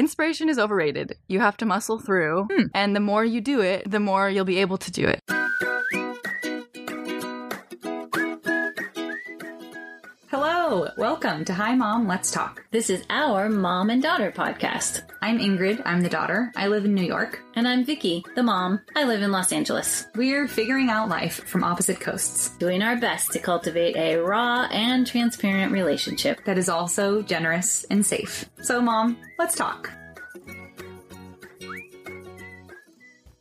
inspiration is overrated. You have to muscle through, Hmm. and the more you do it, the more you'll be able to do it. Welcome to Hi Mom, Let's Talk. This is our mom and daughter podcast. I'm Ingrid, I'm the daughter. I live in New York. And I'm Vicky, the mom. I live in Los Angeles, We're figuring out life from opposite coasts doing our best to cultivate a raw and transparent relationship. that is also generous and safe. So, Mom, let's talk.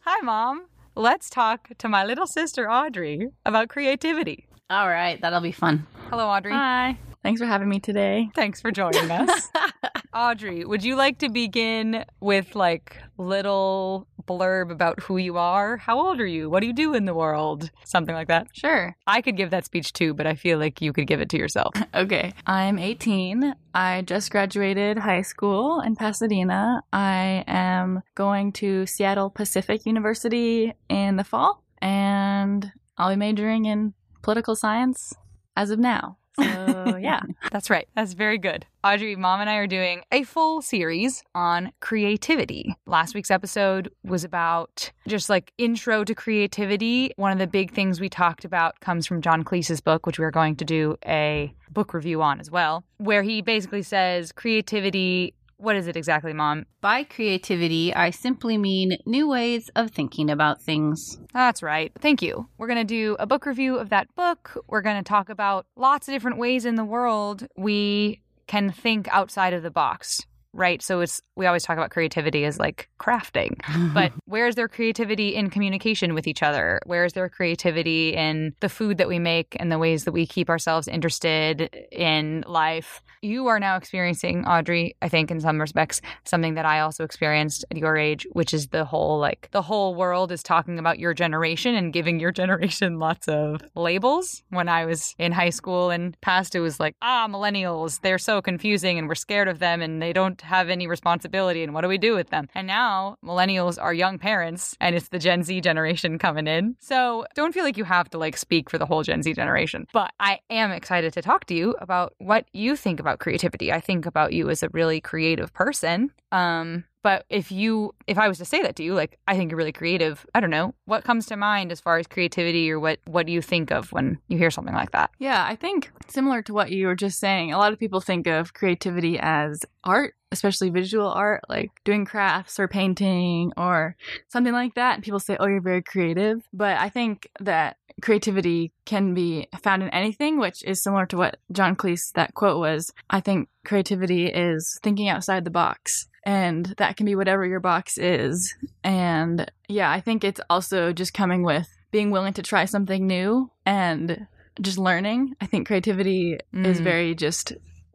Hi, Mom. Let's talk to my little sister, Audrey, about creativity. All right, that'll be fun. Hello, Audrey. Hi. Thanks for having me today. Thanks for joining us. Audrey, would you like to begin with like little blurb about who you are? How old are you? What do you do in the world? Something like that. Sure. I could give that speech too, but I feel like you could give it to yourself. Okay. I'm 18. I just graduated high school in Pasadena. I am going to Seattle Pacific University in the fall, and I'll be majoring in political science as of now. So, yeah. That's right. That's very good. Audrey, mom and I are doing a full series on creativity. Last week's episode was about just like intro to creativity. One of the big things we talked about comes from John Cleese's book, which we're going to do a book review on as well, where he basically says creativity. What is it exactly, mom? By creativity, I simply mean new ways of thinking about things. That's right. Thank you. We're going to do a book review of that book. We're going to talk about lots of different ways in the world we can think outside of the box, right? So it's we always talk about creativity as like crafting. But where's their creativity in communication with each other? Where's their creativity in the food that we make and the ways that we keep ourselves interested in life? You are now experiencing, Audrey, I think in some respects, something that I also experienced at your age, which is the whole like the whole world is talking about your generation and giving your generation lots of labels. When I was in high school and past, it was like, ah, millennials, they're so confusing and we're scared of them and they don't have any responsibility and what do we do with them? And now millennials are young parents and it's the Gen Z generation coming in. So don't feel like you have to like speak for the whole Gen Z generation. But I am excited to talk to you about what you think about creativity. I think about you as a really creative person. Um, but if you if I was to say that to you, like I think you're really creative, I don't know, what comes to mind as far as creativity or what what do you think of when you hear something like that? Yeah, I think similar to what you were just saying, a lot of people think of creativity as art, especially visual art, like doing crafts or painting or something like that. And people say, oh, you're very creative. But I think that creativity can be found in anything, which is similar to what John Cleese, that quote was. I think creativity is thinking outside the box. And that can be whatever your box is. And yeah, I think it's also just coming with being willing to try something new and just learning. I think creativity is Mm. very just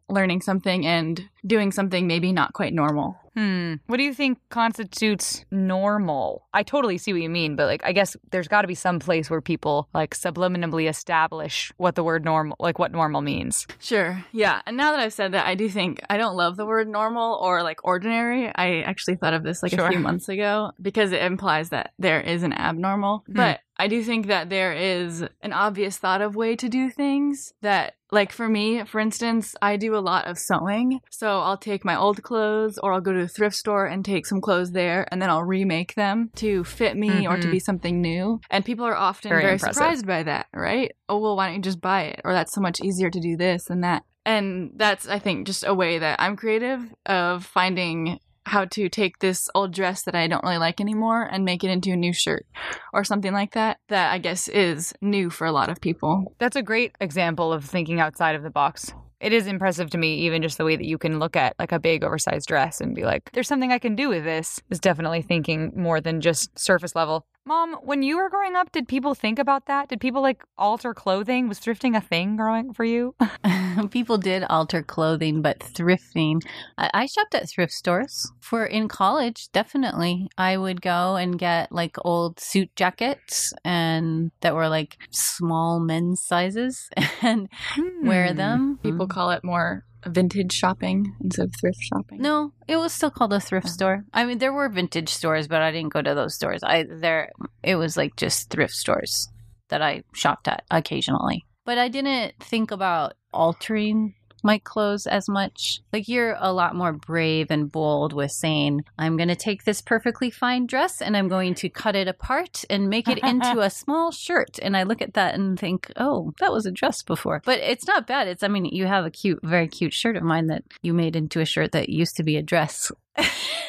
learning something and doing something maybe not quite normal. Hmm. What do you think constitutes normal? I totally see what you mean, but like I guess there's got to be some place where people like subliminally establish what the word normal like what normal means. Sure. Yeah. And now that I've said that, I do think I don't love the word normal or like ordinary. I actually thought of this like Sure. a few months ago because it implies that there is an abnormal. Hmm. But I do think that there is an obvious thought of way to do things that like for me, for instance, I do a lot of sewing. So I'll take my old clothes or I'll go to a thrift store and take some clothes there and then I'll remake them to fit me or to Mhm. be something new. And people are often Very very, surprised by that, right? Oh, well, why don't you just buy it? Or that's so much easier to do this and that. And that's, I think, just a way that I'm creative of finding how to take this old dress that I don't really like anymore and make it into a new shirt or something like that, that I guess is new for a lot of people. That's a great example of thinking outside of the box. It is impressive to me, even just the way that you can look at like a big oversized dress and be like, there's something I can do with this, is definitely thinking more than just surface level. Mom, when you were growing up, did people think about that? Did people like alter clothing? Was thrifting a thing growing for you? People did alter clothing, but thrifting. I, I shopped at thrift stores for in college. Definitely, I would go and get like old suit jackets and that were like small men's sizes and wear Hmm. them. People call it more vintage shopping instead of thrift shopping. No, it was still called a thrift store. I mean, there were vintage stores, but I didn't go to those stores. I there it was like just thrift stores that I shopped at occasionally. But I didn't think about altering my clothes as much. Like you're a lot more brave and bold with saying, I'm going to take this perfectly fine dress and I'm going to cut it apart and make it into a small shirt. And I look at that and think, oh, that was a dress before. But it's not bad. It's, I mean, you have a cute, very cute shirt of mine that you made into a shirt that used to be a dress.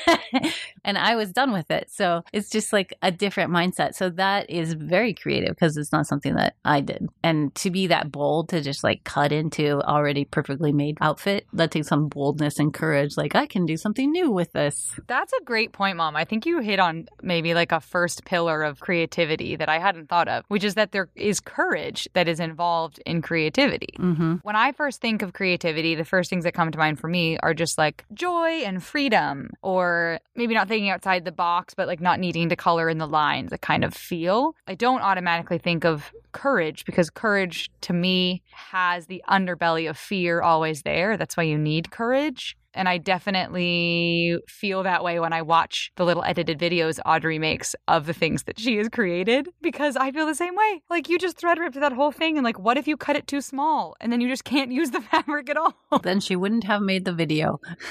and I was done with it. So it's just like a different mindset. So that is very creative because it's not something that I did. And to be that bold to just like cut into already perfectly made outfit, that takes some boldness and courage. Like I can do something new with this. That's a great point, Mom. I think you hit on maybe like a first pillar of creativity that I hadn't thought of, which is that there is courage that is involved in creativity. Mm-hmm. When I first think of creativity, the first things that come to mind for me are just like joy and freedom, or maybe not thinking outside the box, but like not needing to color in the lines, a kind of feel. I don't automatically think of courage because courage to me has the underbelly of fear always there. That's why you need courage. And I definitely feel that way when I watch the little edited videos Audrey makes of the things that she has created because I feel the same way. Like you just thread ripped that whole thing and like what if you cut it too small and then you just can't use the fabric at all? Then she wouldn't have made the video.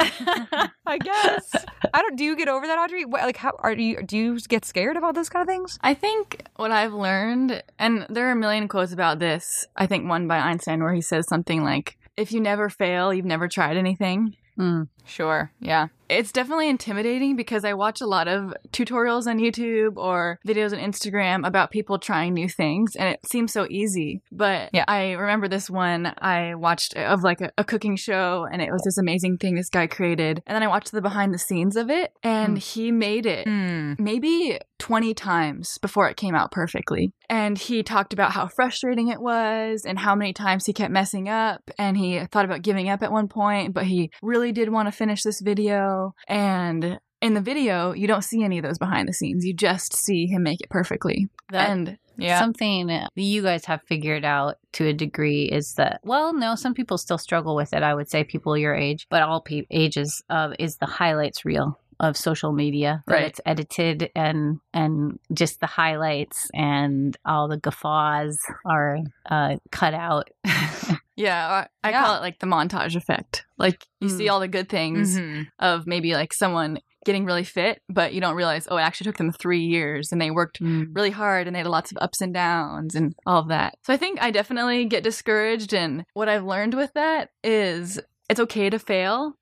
I guess. I don't do you get over that Audrey? What, like how are you do you get scared about those kind of things? I think what I've learned, and there are a million quotes about this. I think one by Einstein where he says something like, if you never fail, you've never tried anything. Mm. Sure. Yeah. It's definitely intimidating because I watch a lot of tutorials on YouTube or videos on Instagram about people trying new things and it seems so easy. But Yeah. I remember this one I watched of like a, a cooking show and it was this amazing thing this guy created. And then I watched the behind the scenes of it and Hmm. he made it Hmm. maybe 20 times before it came out perfectly. And he talked about how frustrating it was and how many times he kept messing up. And he thought about giving up at one point, but he really did want to finish this video. And in the video, you don't see any of those behind the scenes. You just see him make it perfectly. That and Yeah. Something that you guys have figured out to a degree is that, well, no, some people still struggle with it. I would say people your age, but all pe- ages of is the highlights reel of social media that Right. it's edited and and just the highlights and all the guffaws are uh, cut out. yeah, I, I Yeah. call it like the montage effect. Like you see Mm. all the good things Mhm. of maybe like someone getting really fit, but you don't realize, oh, it actually took them three years and they worked really hard and they had lots of ups and downs and all of that. So I think I definitely get discouraged. And what I've learned with that is it's okay to fail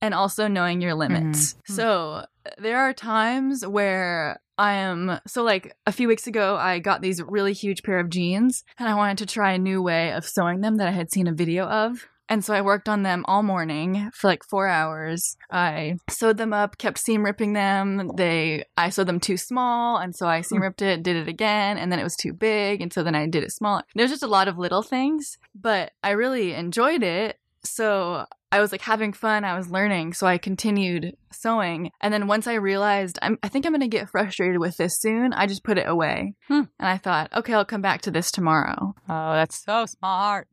and also knowing your limits. Mhm. So there are times where I am so like a few weeks ago I got these really huge pair of jeans and I wanted to try a new way of sewing them that I had seen a video of. And so I worked on them all morning for like four hours. I sewed them up, kept seam ripping them. They, I sewed them too small, and so I seam hmm. ripped it, did it again, and then it was too big, and so then I did it smaller. There's just a lot of little things, but I really enjoyed it. So I was like having fun. I was learning, so I continued sewing. And then once I realized I'm, I think I'm going to get frustrated with this soon, I just put it away. Hmm. And I thought, okay, I'll come back to this tomorrow. Oh, that's so smart.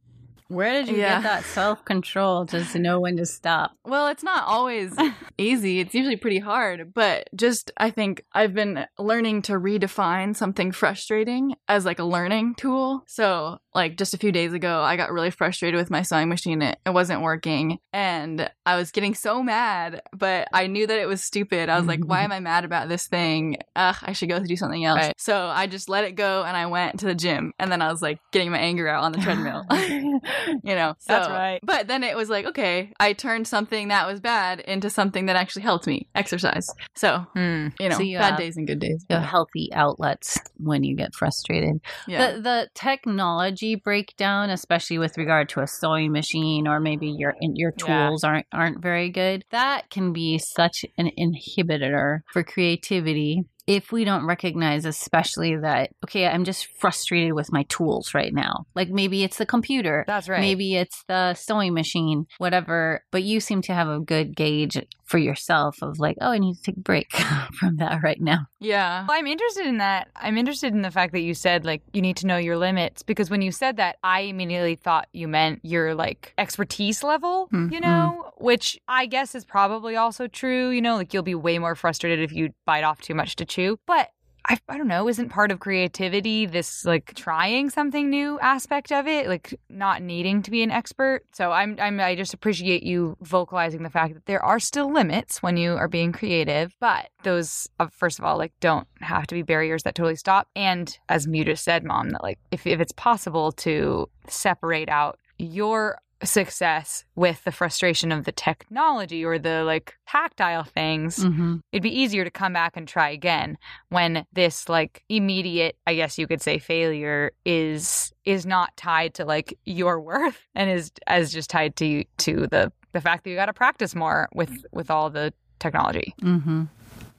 Where did you Yeah. get that self control just to know when to stop? Well, it's not always easy. It's usually pretty hard, but just I think I've been learning to redefine something frustrating as like a learning tool. So, like just a few days ago, I got really frustrated with my sewing machine. It, it wasn't working and I was getting so mad, but I knew that it was stupid. I was like, why am I mad about this thing? Ugh, I should go do something else. Right. So, I just let it go and I went to the gym and then I was like getting my anger out on the treadmill. you know so, That's right. but then it was like okay i turned something that was bad into something that actually helped me exercise so Hmm. you know So you bad days and good days You have healthy outlets when you get frustrated. yeah The the technology breakdown, especially with regard to a sewing machine or maybe your your Yeah. tools aren't aren't very good, that can be such an inhibitor for creativity if we don't recognize especially that okay i'm just frustrated with my tools right now like maybe it's the computer That's right. maybe it's the sewing machine whatever but you seem to have a good gauge for yourself of like oh i need to take a break from that right now yeah Well, I'm interested in that. I'm interested in the fact that you said like you need to know your limits because when you said that, I immediately thought you meant your like expertise level, Hmm, you know, which I guess is probably also true. You know, like you'll be way more frustrated if you bite off too much to chew. But I, I don't know, isn't part of creativity this like trying something new aspect of it, like not needing to be an expert. So I'm, I'm I just appreciate you vocalizing the fact that there are still limits when you are being creative, but those uh, first of all like don't have to be barriers that totally stop. And as Muta said, mom, that like if if it's possible to separate out your success with the frustration of the technology or the like tactile things Mm-hmm. it'd be easier to come back and try again when this like immediate i guess you could say failure is is not tied to like your worth and is as just tied to to the the fact that you got to practice more with with all the technology Mm-hmm.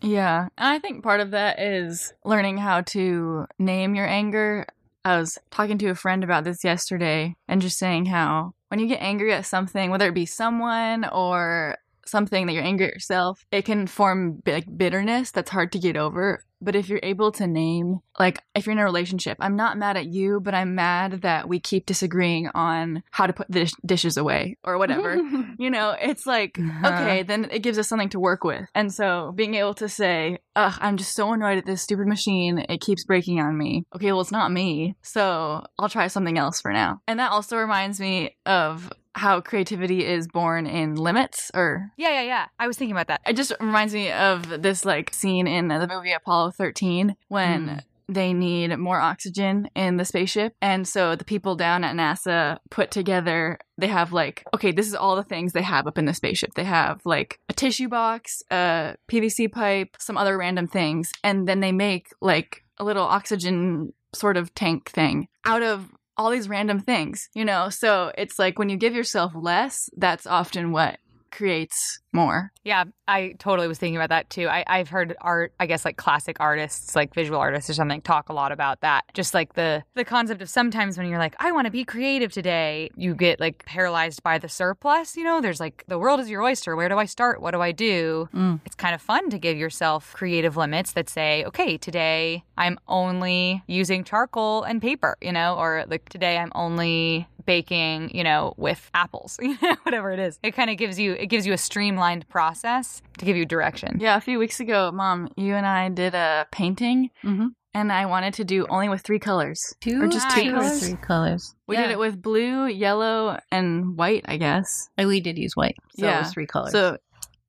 Yeah. And I think part of that is learning how to name your anger. I was talking to a friend about this yesterday and just saying how when you get angry at something, whether it be someone or something that you're angry at yourself, it can form like bitterness that's hard to get over. But if you're able to name, like if you're in a relationship, I'm not mad at you, but I'm mad that we keep disagreeing on how to put the dish- dishes away or whatever. you know, it's like, uh-huh. okay, then it gives us something to work with. And so being able to say, ugh, I'm just so annoyed at this stupid machine. It keeps breaking on me. Okay, well, it's not me. So I'll try something else for now. And that also reminds me of how creativity is born in limits or yeah yeah yeah i was thinking about that it just reminds me of this like scene in the movie Apollo 13 when Hmm. they need more oxygen in the spaceship. And so the people down at NASA put together, they have like, okay, this is all the things they have up in the spaceship. They have like a tissue box, a PVC pipe, some other random things. And then they make like a little oxygen sort of tank thing out of all these random things, you know? So it's like when you give yourself less, that's often what creates more. Yeah, I totally was thinking about that too. I, I've heard art, I guess like classic artists, like visual artists or something, talk a lot about that. Just like the the concept of sometimes when you're like, I want to be creative today, you get like paralyzed by the surplus. You know, there's like the world is your oyster. Where do I start? What do I do? Mm. It's kind of fun to give yourself creative limits that say, okay, today I'm only using charcoal and paper. You know, or like today I'm only baking, you know, with apples, you know, whatever it is. It kind of gives you it gives you a streamlined process to give you direction. Yeah, a few weeks ago, mom, you and I did a painting, Mhm. and I wanted to do only with three colors. Two Or just two Nice. or colors? three colors. We Yeah. did it with blue, yellow, and white, I guess. Oh, we did use white. So it Yeah. was three colors. So,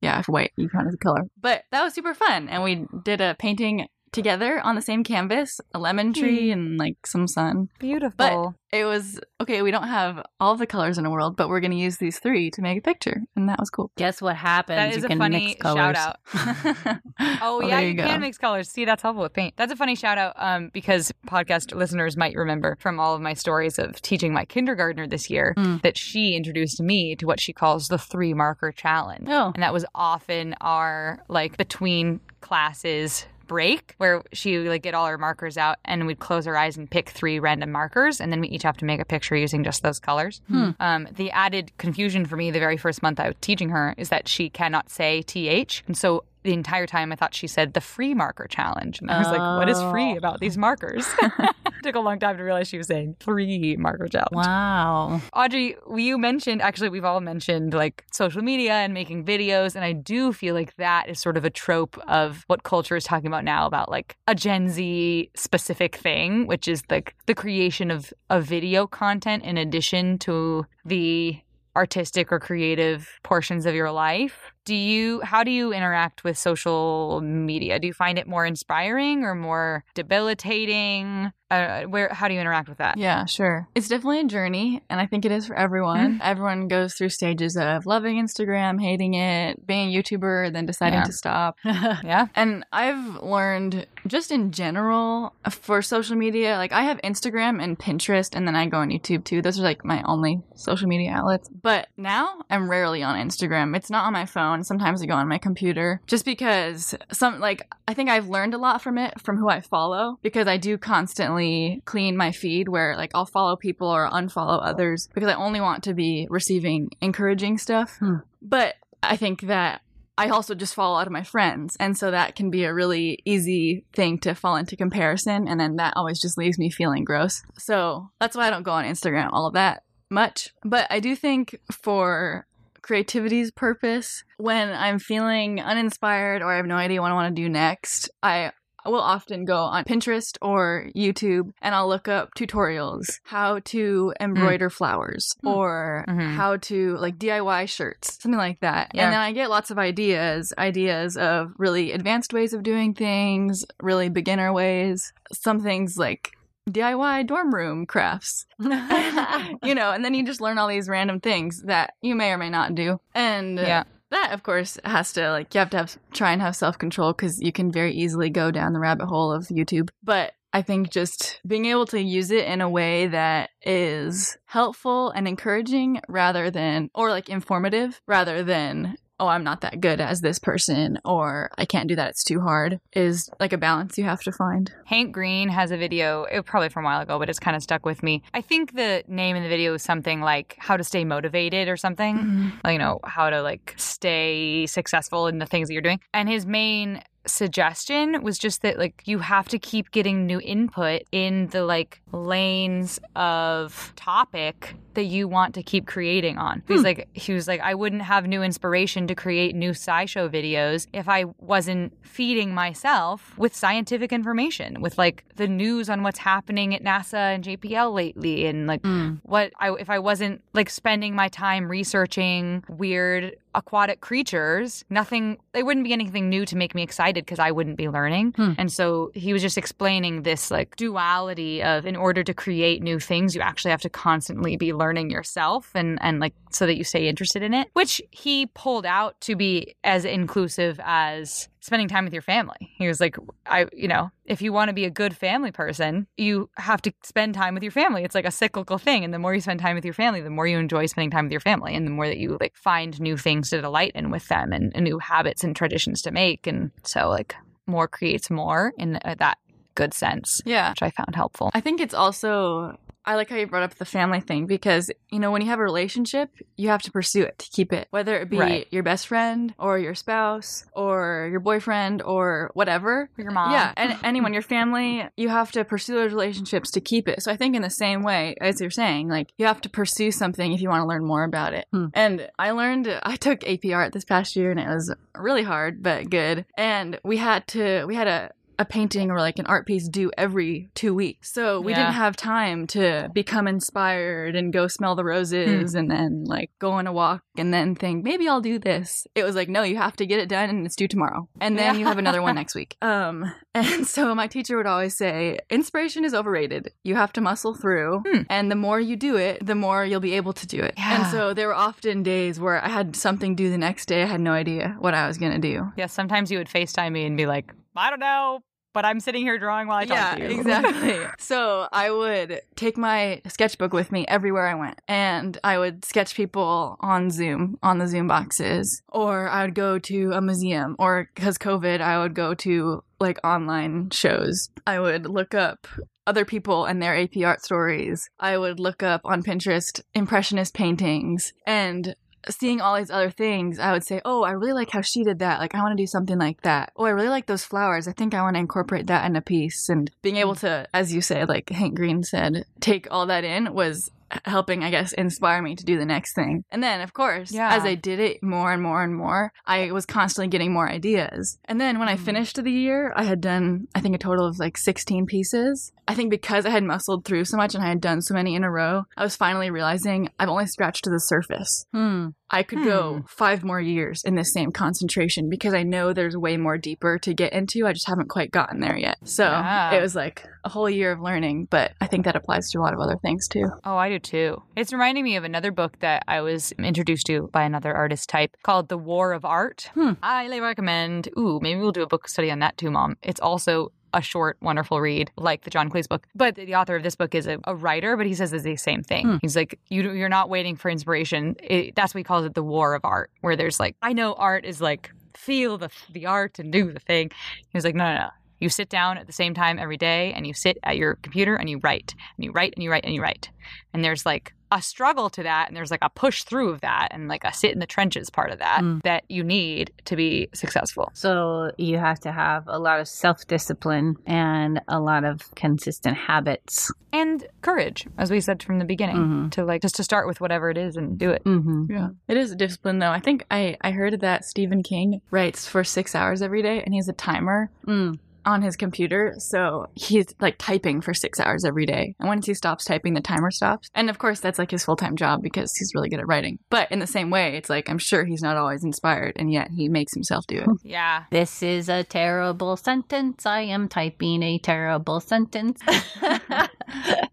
yeah, if white you count as a color. But that was super fun, and we did a painting together on the same canvas, a lemon tree and like some sun. Beautiful. but It was okay. We don't have all the colors in the world, but we're going to use these three to make a picture, and that was cool. Guess what happened that is you a can funny shout out. Oh Well, yeah, you, you can mix colors. See, that's helpful with paint. That's a funny shout out um, because podcast listeners might remember from all of my stories of teaching my kindergartner this year Mm. that she introduced me to what she calls the three marker challenge. Oh. And that was often our like between classes break where she would like get all her markers out and we'd close our eyes and pick three random markers and then we each have to make a picture using just those colors. Hmm. Um, the added confusion for me the very first month I was teaching her is that she cannot say th and so the entire time I thought she said the free marker challenge and I was like what is free Oh. about these markers? Took a long time to realize she was saying three marker challenge. Wow. Audrey, you mentioned actually we've all mentioned like social media and making videos, and I do feel like that is sort of a trope of what culture is talking about now about like a Gen Z specific thing, which is like the creation of of video content in addition to the artistic or creative portions of your life. Do you how do you interact with social media? Do you find it more inspiring or more debilitating? Uh, where how do you interact with that? Yeah, sure. It's definitely a journey, and I think it is for everyone. Everyone goes through stages of loving Instagram, hating it, being a YouTuber, then deciding Yeah. to stop. Yeah. And I've learned just in general for social media, like I have Instagram and Pinterest, and then I go on YouTube too. Those are like my only social media outlets. But now I'm rarely on Instagram. It's not on my phone. Sometimes I go on my computer just because some, like, I think I've learned a lot from it from who I follow because I do constantly clean my feed where like I'll follow people or unfollow others because I only want to be receiving encouraging stuff. Hmm. But I think that I also just follow a lot of my friends. And so that can be a really easy thing to fall into comparison. And then that always just leaves me feeling gross. So that's why I don't go on Instagram, all of that much. But I do think for creativity's purpose, when I'm feeling uninspired or I have no idea what I want to do next, I I will often go on Pinterest or YouTube and I'll look up tutorials how to embroider flowers Hmm. or Mhm. how to like DIY shirts, something like that. Yeah. And then I get lots of ideas, ideas of really advanced ways of doing things, really beginner ways, some things like DIY dorm room crafts you know, and then you just learn all these random things that you may or may not do. And Yeah. that, of course, has to like you have to have try and have self control because you can very easily go down the rabbit hole of YouTube. But I think just being able to use it in a way that is helpful and encouraging rather than, or like informative rather than, oh, I'm not that good as this person or I can't do that, it's too hard, is like a balance you have to find. Hank Green has a video, it probably from a while ago, but it's kind of stuck with me. I think the name in the video is something like how to stay motivated or something. Like, you know, how to like stay successful in the things that you're doing. And his main suggestion was just that like you have to keep getting new input in the like lanes of topic that you want to keep creating on. He's like he was like I wouldn't have new inspiration to create new scishow videos if I wasn't feeding myself with scientific information, with like the news on what's happening at NASA and JPL lately and like Mm. what I if I wasn't like spending my time researching weird aquatic creatures, nothing there wouldn't be anything new to make me excited because I wouldn't be learning. Hmm. And so he was just explaining this like duality of in order to create new things, you actually have to constantly be learning yourself and and like so that you stay interested in it, which he pulled out to be as inclusive as spending time with your family. He was like, I, you know, if you want to be a good family person, you have to spend time with your family. It's like a cyclical thing. And the more you spend time with your family, the more you enjoy spending time with your family and the more that you like find new things to delight in with them and, and new habits and traditions to make. And so like more creates more in uh, that good sense, Yeah. which I found helpful. I think it's also I like how you brought up the family thing because you know when you have a relationship, you have to pursue it to keep it, whether it be Right. your best friend or your spouse or your boyfriend or whatever. Your mom. Yeah, and anyone, your family, you have to pursue those relationships to keep it. So I think in the same way as you're saying, like you have to pursue something if you want to learn more about it. Hmm. And I learned I took AP art this past year and it was really hard but good. And we had to we had a a painting or like an art piece due every two weeks. So we Yeah. didn't have time to become inspired and go smell the roses Hmm. and then like go on a walk and then think, maybe I'll do this. It was like, no, you have to get it done and it's due tomorrow. And then Yeah. you have another one next week. Um, and so my teacher would always say, inspiration is overrated. You have to muscle through. Hmm. And the more you do it, the more you'll be able to do it. And so there were often days where I had something due the next day. I had no idea what I was going to do. Yeah, sometimes you would FaceTime me and be like, I don't know, but I'm sitting here drawing while I talk yeah, to you. Yeah, exactly. so I would take my sketchbook with me everywhere I went, and I would sketch people on Zoom on the Zoom boxes, or I would go to a museum, or because COVID, I would go to like online shows. I would look up other people and their AP art stories. I would look up on Pinterest impressionist paintings and seeing all these other things, I would say, "Oh, I really like how she did that. Like, I want to do something like that. Oh, I really like those flowers. I think I want to incorporate that in a piece." And being able to, as you say, like Hank Green said, take all that in was helping, I guess, inspire me to do the next thing. And then, of course, Yeah. as I did it more and more and more, I was constantly getting more ideas. And then when I Mm. finished the year, I had done, I think, a total of like 16 pieces. I think because I had muscled through so much and I had done so many in a row, I was finally realizing I've only scratched to the surface. Hmm. I could go five more years in the same concentration because I know there's way more deeper to get into. I just haven't quite gotten there yet. So Yeah. it was like a whole year of learning, but I think that applies to a lot of other things too. Oh, I do too. It's reminding me of another book that I was introduced to by another artist type called The War of Art. Hmm. I highly recommend. Ooh, maybe we'll do a book study on that too, Mom. It's also a short, wonderful read, like the John Cleese book. But the author of this book is a, a writer, but he says it's the same thing. Hmm. He's like, you, you're not waiting for inspiration. It, that's what he calls it, the war of art, where there's like, I know art is like feel the the art and do the thing. He was like, no, no, no. You sit down at the same time every day and you sit at your computer and you write and you write and you write and you write. And there's like a struggle to that and there's like a push through of that and like a sit in the trenches part of that Mm. that you need to be successful. So you have to have a lot of self discipline and a lot of consistent habits. And courage, as we said from the beginning, Mhm. to like just to start with whatever it is and do it. Mm-hmm. Yeah. It is a discipline though. I think I, I heard that Stephen King writes for six hours every day and he has a timer Mm. On his computer. So he's like typing for six hours every day. And once he stops typing, the timer stops. And of course, that's like his full time job because he's really good at writing. But in the same way, it's like I'm sure he's not always inspired, and yet he makes himself do it. Yeah. This is a terrible sentence. I am typing a terrible sentence.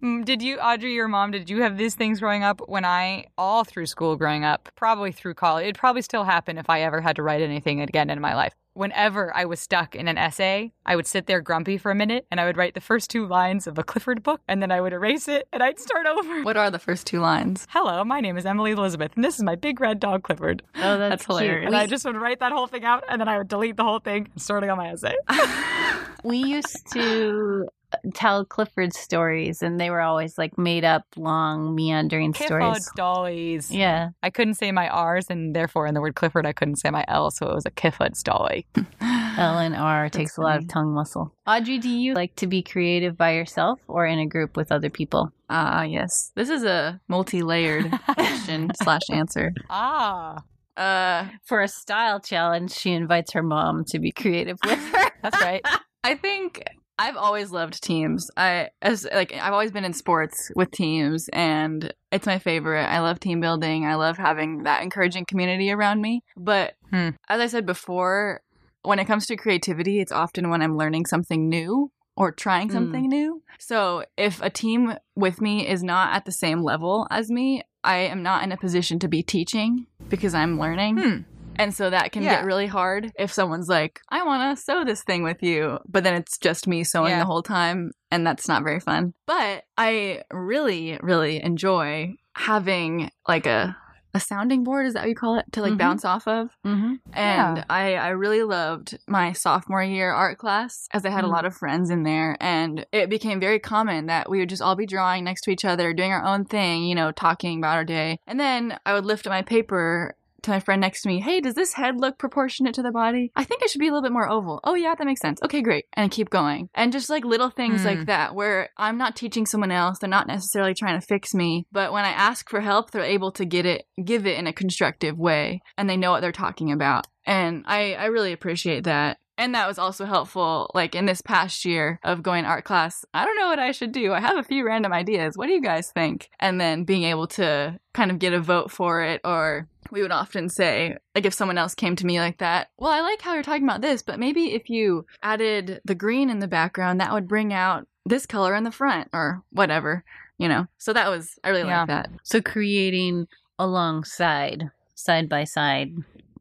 Mm, Did you, Audrey, your mom, did you have these things growing up? When I, all through school growing up, probably through college, it'd probably still happen if I ever had to write anything again in my life. Whenever I was stuck in an essay, I would sit there grumpy for a minute and I would write the first two lines of a Clifford book and then I would erase it and I'd start over. What are the first two lines? Hello, my name is Emily Elizabeth and this is my big red dog Clifford. oh, that's, That's hilarious. cute. And I just would write that whole thing out and then I would delete the whole thing and start on my essay. we used to tell Clifford stories, and they were always like made up, long, meandering Clifford stories. stories. Yeah. I couldn't say my R's, and therefore in the word Clifford, I couldn't say my L, so it was a Clifford story. L and R takes a lot of tongue muscle. Audrey, do you like to be creative by yourself or in a group with other people? Ah, yes. This is a multi layered question slash answer. Ah, Uh, For a style challenge, she invites her mom to be creative with her. that's right. I think I've always loved teams. I as like I've always been in sports with teams and it's my favorite. I love team building. I love having that encouraging community around me. But Hmm. as I said before, when it comes to creativity, it's often when I'm learning something new or trying Mm. something new. So if a team with me is not at the same level as me, I am not in a position to be teaching because I'm learning. Hmm. And so that can Yeah. get really hard if someone's like, I want to sew this thing with you, but then it's just me sewing Yeah. the whole time, and that's not very fun. But I really, really enjoy having like a a sounding board is that what you call it to like Mhm. bounce off of Mm-hmm. and Yeah. I, I really loved my sophomore year art class as I had a Mm. lot of friends in there. And it became very common that we would just all be drawing next to each other, doing our own thing, you know, talking about our day. And then I would lift up my paper to my friend next to me, hey, does this head look proportionate to the body? I think it should be a little bit more oval. Oh, yeah, that makes sense. Okay, great. And keep going. And just like little things Hmm. like that where I'm not teaching someone else. They're not necessarily trying to fix me. But when I ask for help, they're able to get it, give it in a constructive way. And they know what they're talking about. And I, I really appreciate that. And that was also helpful, like in this past year of going art class. I don't know what I should do. I have a few random ideas. What do you guys think? And then being able to kind of get a vote for it, or we would often say, like if someone else came to me like that, well, I like how you're talking about this, but maybe if you added the green in the background, that would bring out this color in the front, or whatever, you know? So that was, I really Yeah. like that. So creating alongside, side by side,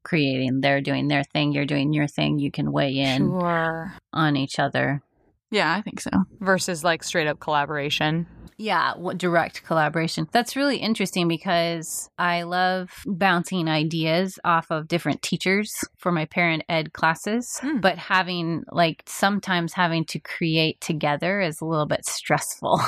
creating. They're doing their thing, you're doing your thing. You can weigh in Sure. on each other. Yeah, I think so. Versus like straight up collaboration. Yeah, what direct collaboration. That's really interesting because I love bouncing ideas off of different teachers for my parent ed classes, Hmm. but having like sometimes having to create together is a little bit stressful.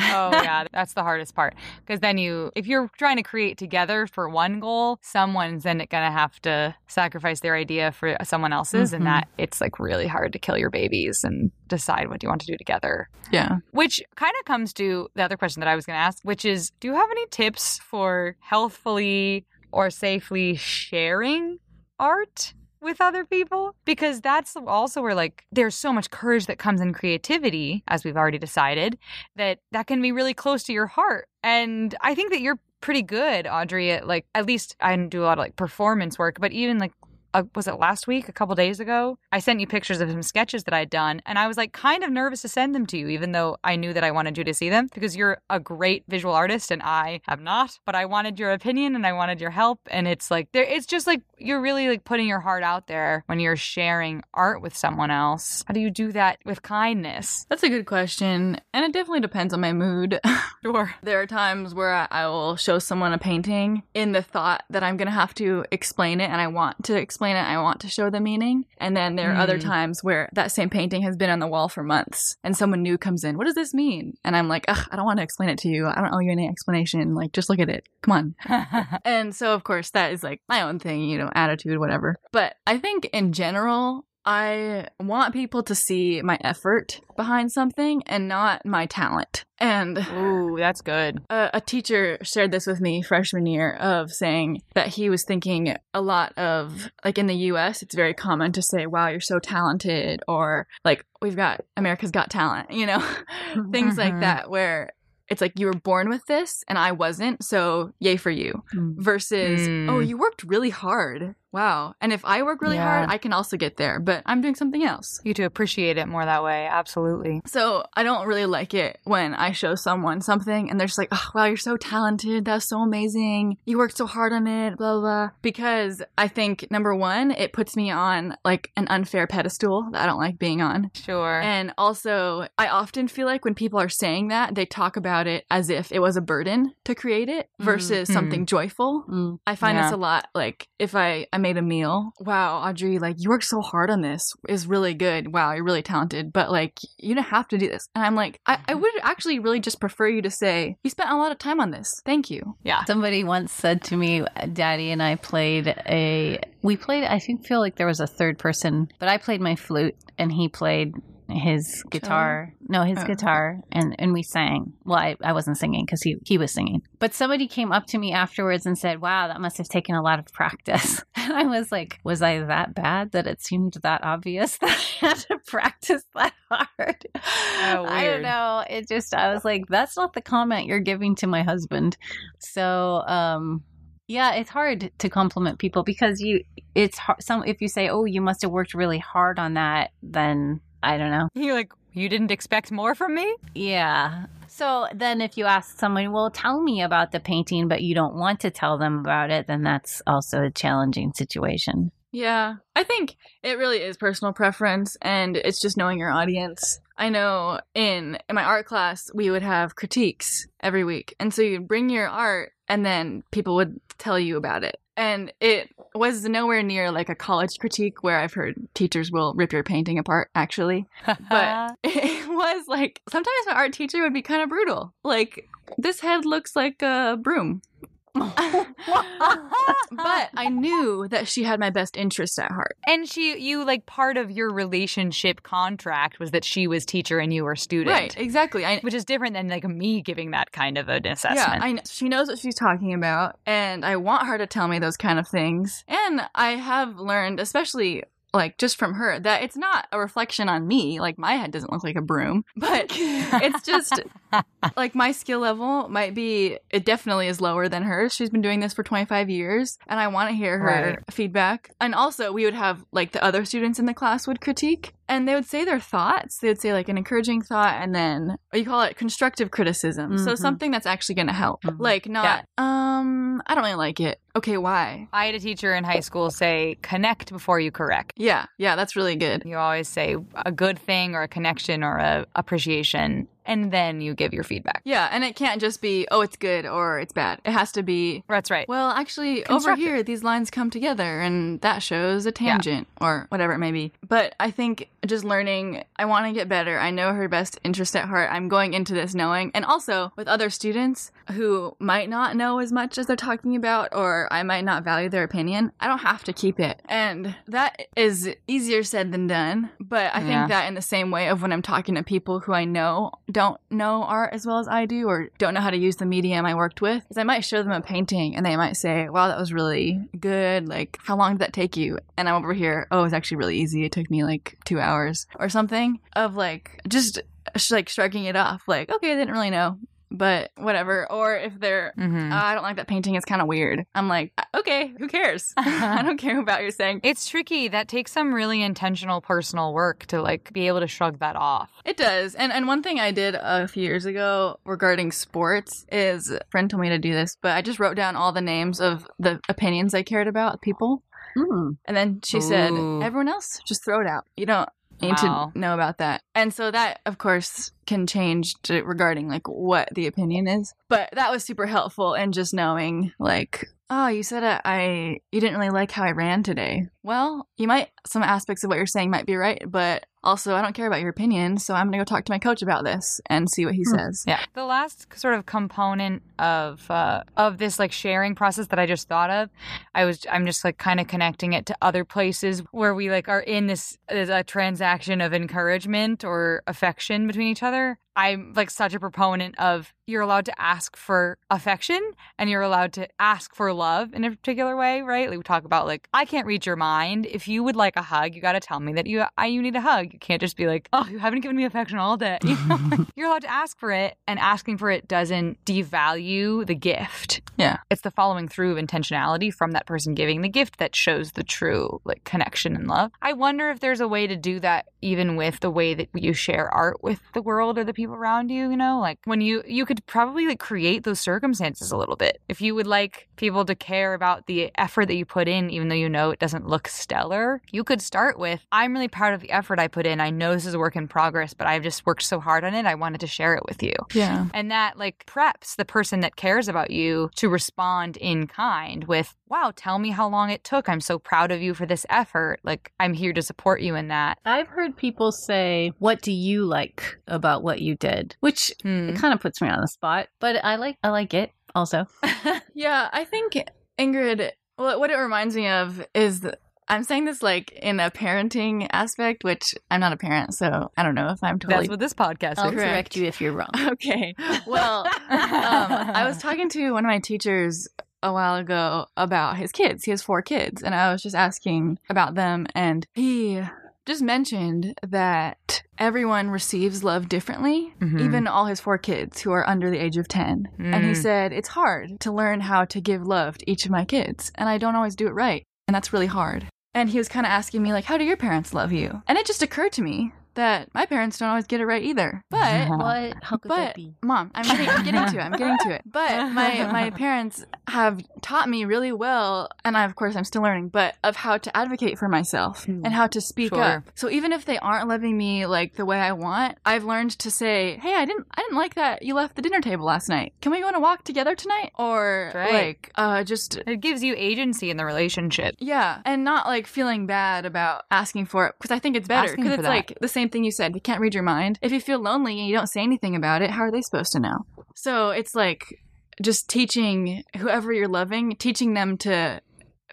Oh yeah, that's the hardest part. Because then you, if you're trying to create together for one goal, someone's then gonna have to sacrifice their idea for someone else's, Mhm. and that it's like really hard to kill your babies and decide what you want to do together. Yeah. Which kind of comes to the other question that I was going to ask, which is do you have any tips for healthfully or safely sharing art with other people? Because that's also where like there's so much courage that comes in creativity, as we've already decided, that that can be really close to your heart. And I think that you're pretty good, Audrey, at like at least I do a lot of like performance work, but even like uh, was it last week, a couple days ago? I sent you pictures of some sketches that I'd done, and I was like kind of nervous to send them to you, even though I knew that I wanted you to see them because you're a great visual artist and I am not. But I wanted your opinion and I wanted your help, and it's like there, it's just like you're really like putting your heart out there when you're sharing art with someone else. How do you do that with kindness? That's a good question. And it definitely depends on my mood. Sure. There are times where I- I will show someone a painting in the thought that I'm going to have to explain it and I want to explain it. I want to show the meaning. And then there are other Mm. times where that same painting has been on the wall for months and someone new comes in. What does this mean? And I'm like, Ugh, I don't want to explain it to you. I don't owe you any explanation. Like, just look at it. Come on. And so, of course, that is like my own thing, you know, attitude, whatever. But I think in general, I want people to see my effort behind something and not my talent. And Ooh, that's good. a, a teacher shared this with me freshman year of saying that he was thinking a lot of like in the US it's very common to say wow you're so talented or like we've got America's got talent you know things like Mhm. that where it's like you were born with this and I wasn't so yay for you. Versus Mm. oh you worked really hard wow and if I work really Yeah. hard I can also get there but I'm doing something else You to appreciate it more that way. Absolutely. so I don't really like it when I show someone something and they're just like, oh, wow, you're so talented. That's so amazing. You worked so hard on it, blah, blah. Because I think, number one, it puts me on like an unfair pedestal that I don't like being on. Sure. And also, I often feel like when people are saying that, they talk about it as if it was a burden to create it versus Mhm. something joyful. Mm. I find Yeah. this a lot. Like if I I made a meal, wow, Audrey, like you worked so hard on this is really good. Wow, you're really talented. But like you don't have to do this. And I'm like, I, I would actually really just prefer you to say you spent a lot of time on this. Thank you. yeah. Somebody once said to me, Daddy and I played a. We played, I think, feel like there was a third person, but I played my flute and he played his guitar. No, his Oh. guitar, and and we sang. Well, I, I wasn't singing because he he was singing. But somebody came up to me afterwards and said, "Wow, that must have taken a lot of practice." And I was like, "Was I that bad that it seemed that obvious that I had to practice that hard?" Oh, I don't know. It just I was like, "That's not the comment you're giving to my husband." So, um, yeah, it's hard to compliment people because you, it's hard. Some if you say, "Oh, you must have worked really hard on that," then I don't know. You're like, you didn't expect more from me? Yeah. So then, if you ask someone, "Well, tell me about the painting," but you don't want to tell them about it, then that's also a challenging situation. Yeah, I think it really is personal preference and it's just knowing your audience. I know in in my art class we would have critiques every week. And so you'd bring your art and then people would tell you about it. And it was nowhere near like a college critique where I've heard teachers will rip your painting apart actually. But it was like sometimes my art teacher would be kind of brutal. Like this head looks like a broom. But I knew that she had my best interest at heart. and she, you like part of your relationship contract was that she was teacher and you were student. Right, exactly. I, Which is different than like me giving that kind of an assessment. yeah, I, she knows what she's talking about, and I want her to tell me those kind of things. And I have learned, especially like just from her, that it's not a reflection on me. Like my head doesn't look like a broom, but it's just like my skill level might be. It definitely is lower than hers. She's been doing this for 25 years, and I want to hear her Right. feedback. And also, we would have like the other students in the class would critique. And they would say their thoughts. They would say like an encouraging thought, and then you call it constructive criticism. So Mhm. something that's actually going to help. Mhm. Like not, um, I don't really like it. Okay, why? I had a teacher in high school say, connect before you correct. Yeah, yeah, that's really good. You always say a good thing or a connection or a appreciation, and then you give your feedback. Yeah, and it can't just be oh it's good or it's bad. It has to be That's right. well actually over here these lines come together and that shows a tangent or whatever it may be. But I think just learning I want to get better. I know her best interest at heart. I'm going into this knowing and also with other students who might not know as much as they're talking about or I might not value their opinion. I don't have to keep it. And that is easier said than done, but I Yeah. think that in the same way of when I'm talking to people who I know don't know art as well as I do or don't know how to use the medium I worked with, is I might show them a painting and they might say, "Wow, that was really good. Like, how long did that take you?" And I'm over here, "Oh, it was actually really easy. It took me like 2 hours or something." Of like just like striking it off like, "Okay, I didn't really know." But whatever. Or if they're Mhm. "Uh, I don't like that painting. It's kind of weird. I'm like, okay, who cares? I don't care about your saying. It's tricky. That takes some really intentional personal work to like be able to shrug that off. It does. And and one thing I did a few years ago regarding sports is a friend told me to do this, but I just wrote down all the names of the opinions I cared about people. Hmm. And then she said, everyone else, just throw it out. You don't need Wow. to know about that. And so that, of course, can change to, regarding like what the opinion is. But that was super helpful in just knowing like oh, you said I, I you didn't really like how I ran today. Well, you might some aspects of what you're saying might be right, but also I don't care about your opinion, so I'm gonna go talk to my coach about this and see what he says. Yeah. The last sort of component of uh, of this like sharing process that I just thought of, I was I'm just like kind of connecting it to other places where we like are in this is a transaction of encouragement or affection between each other. I'm like such a proponent of you're allowed to ask for affection and you're allowed to ask for love in a particular way, right? Like we talk about like I can't read your mind. If you would like a hug, you got to tell me that you I you need a hug. You can't just be like, "Oh, you haven't given me affection all day." You know? you're allowed to ask for it and asking for it doesn't devalue the gift. Yeah. It's the following through of intentionality from that person giving the gift that shows the true like connection and love. I wonder if there's a way to do that even with the way that you share art with the world or the people around you, you know? Like when you you could probably like create those circumstances a little bit. If you would like people to care about the effort that you put in even though you know it doesn't look stellar, you could start with I'm really proud of the effort I put in. I know this is a work in progress, but I've just worked so hard on it. I wanted to share it with you. Yeah. And that like preps the person that cares about you to respond in kind with, wow, tell me how long it took. I'm so proud of you for this effort. Like, I'm here to support you in that. I've heard people say, What do you like about what you did? Which Hmm. it kind of puts me on the spot, but I like I like it also. Yeah, I think Ingrid, what it reminds me of is that I'm saying this like in a parenting aspect, which I'm not a parent, so I don't know if I'm totally That's what this podcast I'll is. correct. correct you if you're wrong. okay. Well, um, I was talking to one of my teachers a while ago about his kids. He has four kids, and I was just asking about them, and he just mentioned that everyone receives love differently, Mhm. even all his four kids who are under the age of 10. And he Mm. said, It's hard to learn how to give love to each of my kids, and I don't always do it right, and that's really hard. And he was kind of asking me, like, how do your parents love you? And it just occurred to me that my parents don't always get it right either. But What? How could that be? mom, I'm getting, I'm getting to it. I'm getting to it. But my my parents have taught me really well, and I, of course I'm still learning, but of how to advocate for myself Hmm. and how to speak Sure. up. So even if they aren't loving me like the way I want, I've learned to say, "Hey, I didn't I didn't like that you left the dinner table last night. Can we go on a walk together tonight?" Or Right. like uh just It gives you agency in the relationship. yeah, and not like feeling bad about asking for it because I think it's better Asking because for it's that. like the same thing you said. You can't read your mind. If you feel lonely and you don't say anything about it, how are they supposed to know? So it's like just teaching whoever you're loving, teaching them to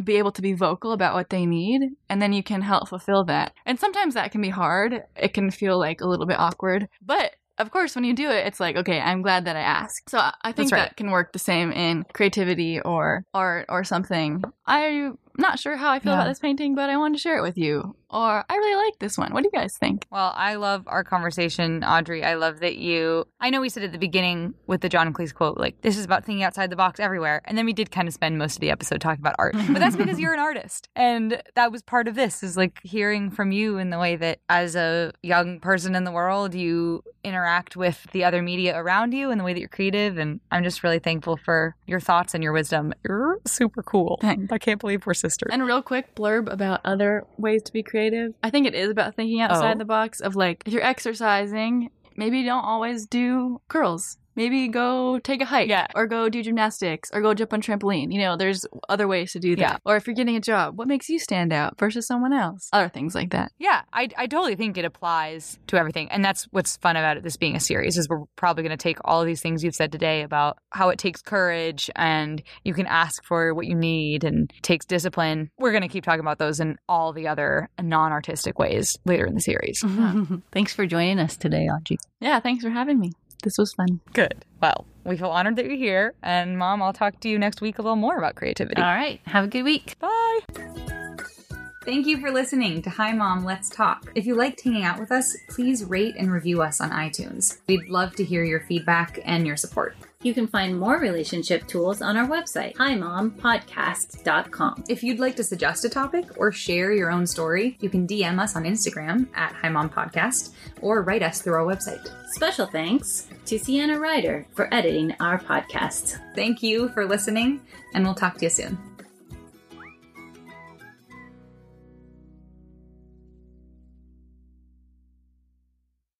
be able to be vocal about what they need, and then you can help fulfill that. And sometimes that can be hard. It can feel like a little bit awkward, but of course, when you do it, it's like, okay, I'm glad that I asked. So I I think right. that can work the same in creativity or art or something. I'm not sure how I feel Yeah. about this painting, but I wanted to share it with you. Or I really like this one. What do you guys think? Well, I love our conversation, Audrey. I love that you. I know we said at the beginning with the John Cleese quote, like, this is about thinking outside the box everywhere. And then we did kind of spend most of the episode talking about art. But that's because you're an artist. And that was part of this, is like hearing from you in the way that as a young person in the world, you interact with the other media around you and the way that you're creative. And I'm just really thankful for your thoughts and your wisdom. You're super cool. Thanks. I can't believe we're sisters. And real quick blurb about other ways to be creative. I think it is about thinking outside Oh. the box of like if you're exercising, maybe don't always do curls. Maybe go take a hike Yeah. or go do gymnastics or go jump on trampoline. You know, there's other ways to do that. Yeah. Or if you're getting a job, what makes you stand out versus someone else? Other things like that. Yeah, I, I totally think it applies to everything. And that's what's fun about it, this being a series, is we're probably going to take all of these things you've said today about how it takes courage and you can ask for what you need and takes discipline. We're going to keep talking about those in all the other non artistic ways later in the series. Thanks for joining us today, Audrey. Yeah, thanks for having me. This was fun. Good. Well, we feel honored that you're here. And mom, I'll talk to you next week a little more about creativity. All right. Have a good week. Bye. Thank you for listening to Hi Mom, Let's Talk. If you liked hanging out with us, please rate and review us on iTunes. We'd love to hear your feedback and your support. You can find more relationship tools on our website, himompodcast.com. If you'd like to suggest a topic or share your own story, you can DM us on Instagram at Hi Mom Podcast or write us through our website. Special thanks to Sienna Ryder for editing our podcast. Thank you for listening, and we'll talk to you soon.